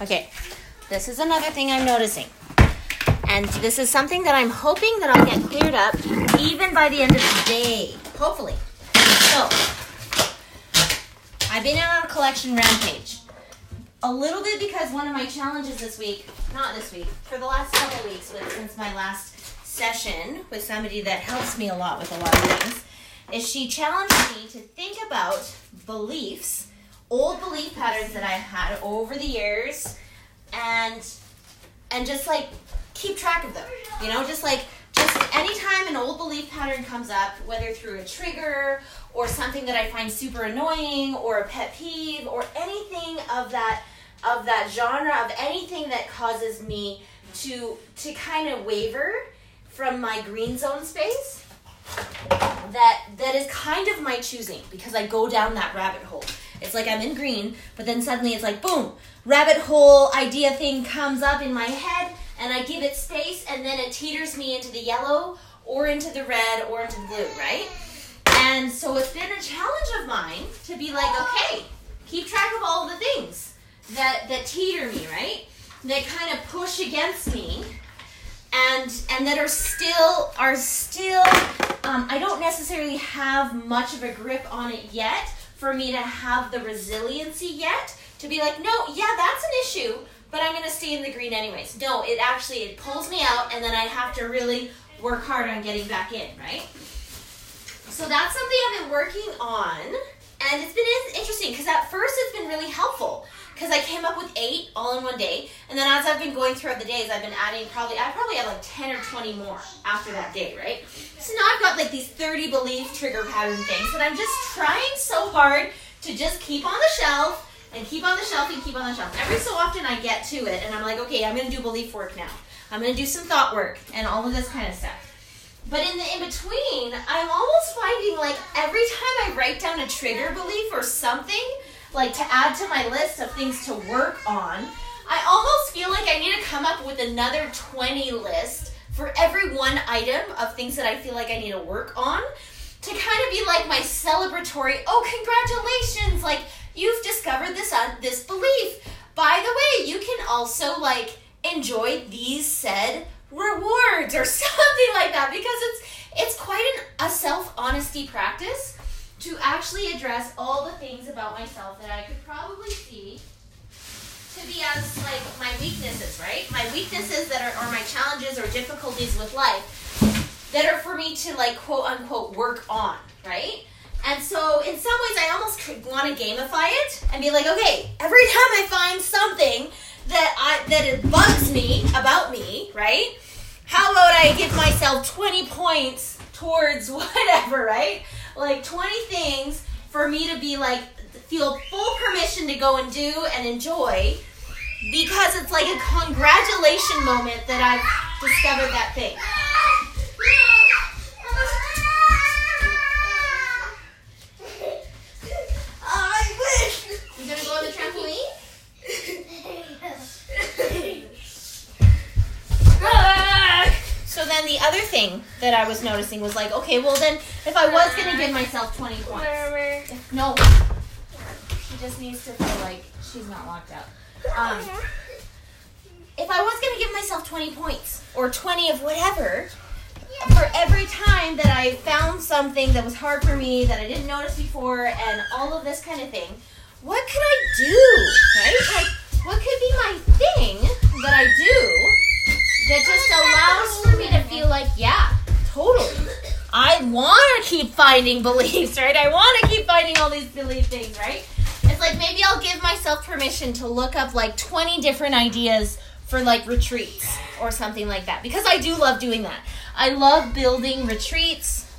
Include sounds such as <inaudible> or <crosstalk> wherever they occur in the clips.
Okay, this is another thing I'm noticing. And this is something that I'm hoping that I'll get cleared up even by the end of the day. Hopefully. So, I've been on a collection rampage. A little bit because one of my challenges this week, not this week, for the last couple weeks, with, since my last session with somebody that helps me a lot with a lot of things, is she challenged me to think about beliefs, old belief patterns that I've had over the years, and and just like keep track of them. You know, just like just anytime an old belief pattern comes up, whether through a trigger or something that I find super annoying or a pet peeve or anything of that of that genre of anything that causes me to to kind of waver from my green zone space that that is kind of my choosing because I go down that rabbit hole. It's like I'm in green, but then suddenly it's like boom, rabbit hole idea thing comes up in my head and I give it space and then it teeters me into the yellow or into the red or into the blue, right? And so it's been a challenge of mine to be like, okay, keep track of all the things that that teeter me, right? That kind of push against me and and that are still are still um, I don't necessarily have much of a grip on it yet for me to have the resiliency yet to be like, no, yeah, that's an issue, but I'm gonna stay in the green anyways. No, it actually it pulls me out, and then I have to really work hard on getting back in, right? So that's something I've been working on, and it's been interesting because at first it's been really helpful because I came up with eight all in one day, and then as I've been going throughout the days, I've been adding probably I probably have like ten or twenty more after that day, right? So now I've got like these thirty belief trigger pattern things that I'm just trying so hard to just keep on the shelf and keep on the shelf and keep on the shelf. Every so often I get to it and I'm like, okay, I'm gonna do belief work now. I'm gonna do some thought work and all of this kind of stuff. But in the in between, I'm almost finding like every time I write down a trigger belief or something, like to add to my list of things to work on, I almost feel like I need to come up with another 20 list for every one item of things that I feel like I need to work on to kind of be like my celebratory, oh, congratulations, like you've discovered this uh, this belief. By the way, you can also like enjoy these said rewards or <laughs> something like that because it's it's quite an, a self honesty practice to actually address all the things about myself that I could probably see to be as like my weaknesses, right? My weaknesses that are or my challenges or difficulties with life that are for me to like quote unquote work on, right? And so in some ways I almost want to gamify it and be like, okay, every time I find something that I that it bugs me about me, right? How about I give myself 20 points towards <laughs> whatever, right? Like 20 things for me to be like feel full permission to go and do and enjoy because it's like a congratulation moment that I've discovered that thing. Thing that I was noticing was like, okay, well then if I was gonna give myself 20 points, if, no, she just needs to feel like she's not locked out. Um, if I was gonna give myself 20 points or 20 of whatever, for every time that I found something that was hard for me that I didn't notice before and all of this kind of thing, what could I do? Right? Like, keep finding beliefs, <laughs> right? I want to keep finding all these belief things, right? It's like maybe I'll give myself permission to look up like 20 different ideas for like retreats or something like that because I do love doing that. I love building retreats.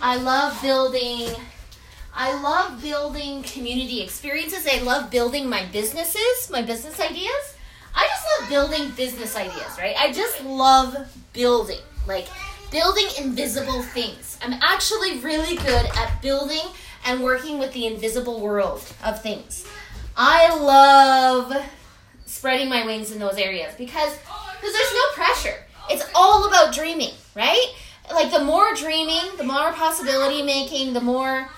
I love building I love building community experiences. I love building my businesses, my business ideas. I just love building business ideas, right? I just love building, like building invisible things. I'm actually really good at building and working with the invisible world of things. I love spreading my wings in those areas because because there's no pressure. It's all about dreaming, right? Like the more dreaming, the more possibility making, the more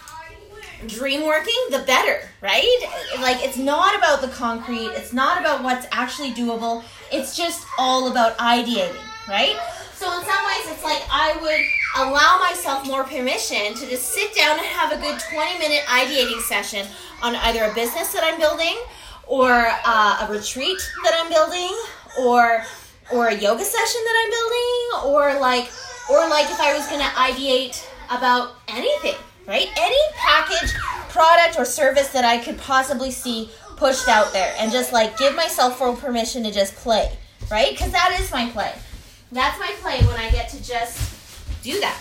dream working, the better, right? Like it's not about the concrete, it's not about what's actually doable. It's just all about ideating, right? So in some ways it's like I would allow myself more permission to just sit down and have a good 20 minute ideating session on either a business that I'm building or uh, a retreat that I'm building or or a yoga session that I'm building or like or like if I was going to ideate about anything right? Any package, product, or service that I could possibly see pushed out there and just like give myself full permission to just play, right? Because that is my play. That's my play when I get to just do that.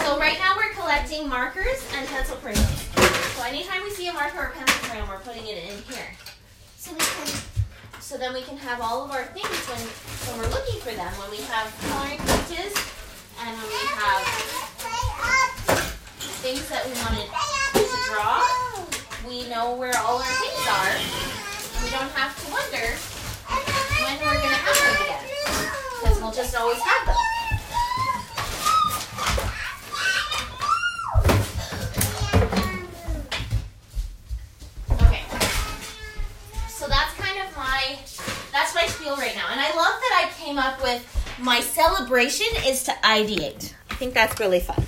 So right now we're collecting markers and pencil crayons. So anytime we see a marker or pencil crayon, we're putting it in here. So we can, so then we can have all of our things when, when we're looking for them. When we have coloring pages and when we have things that we wanted to draw, we know where all our things are. We don't have to wonder when we're going to have them again. Because just always have them. Okay. So that's kind of my, that's my spiel right now. And I love that I came up with my celebration is to ideate. I think that's really fun.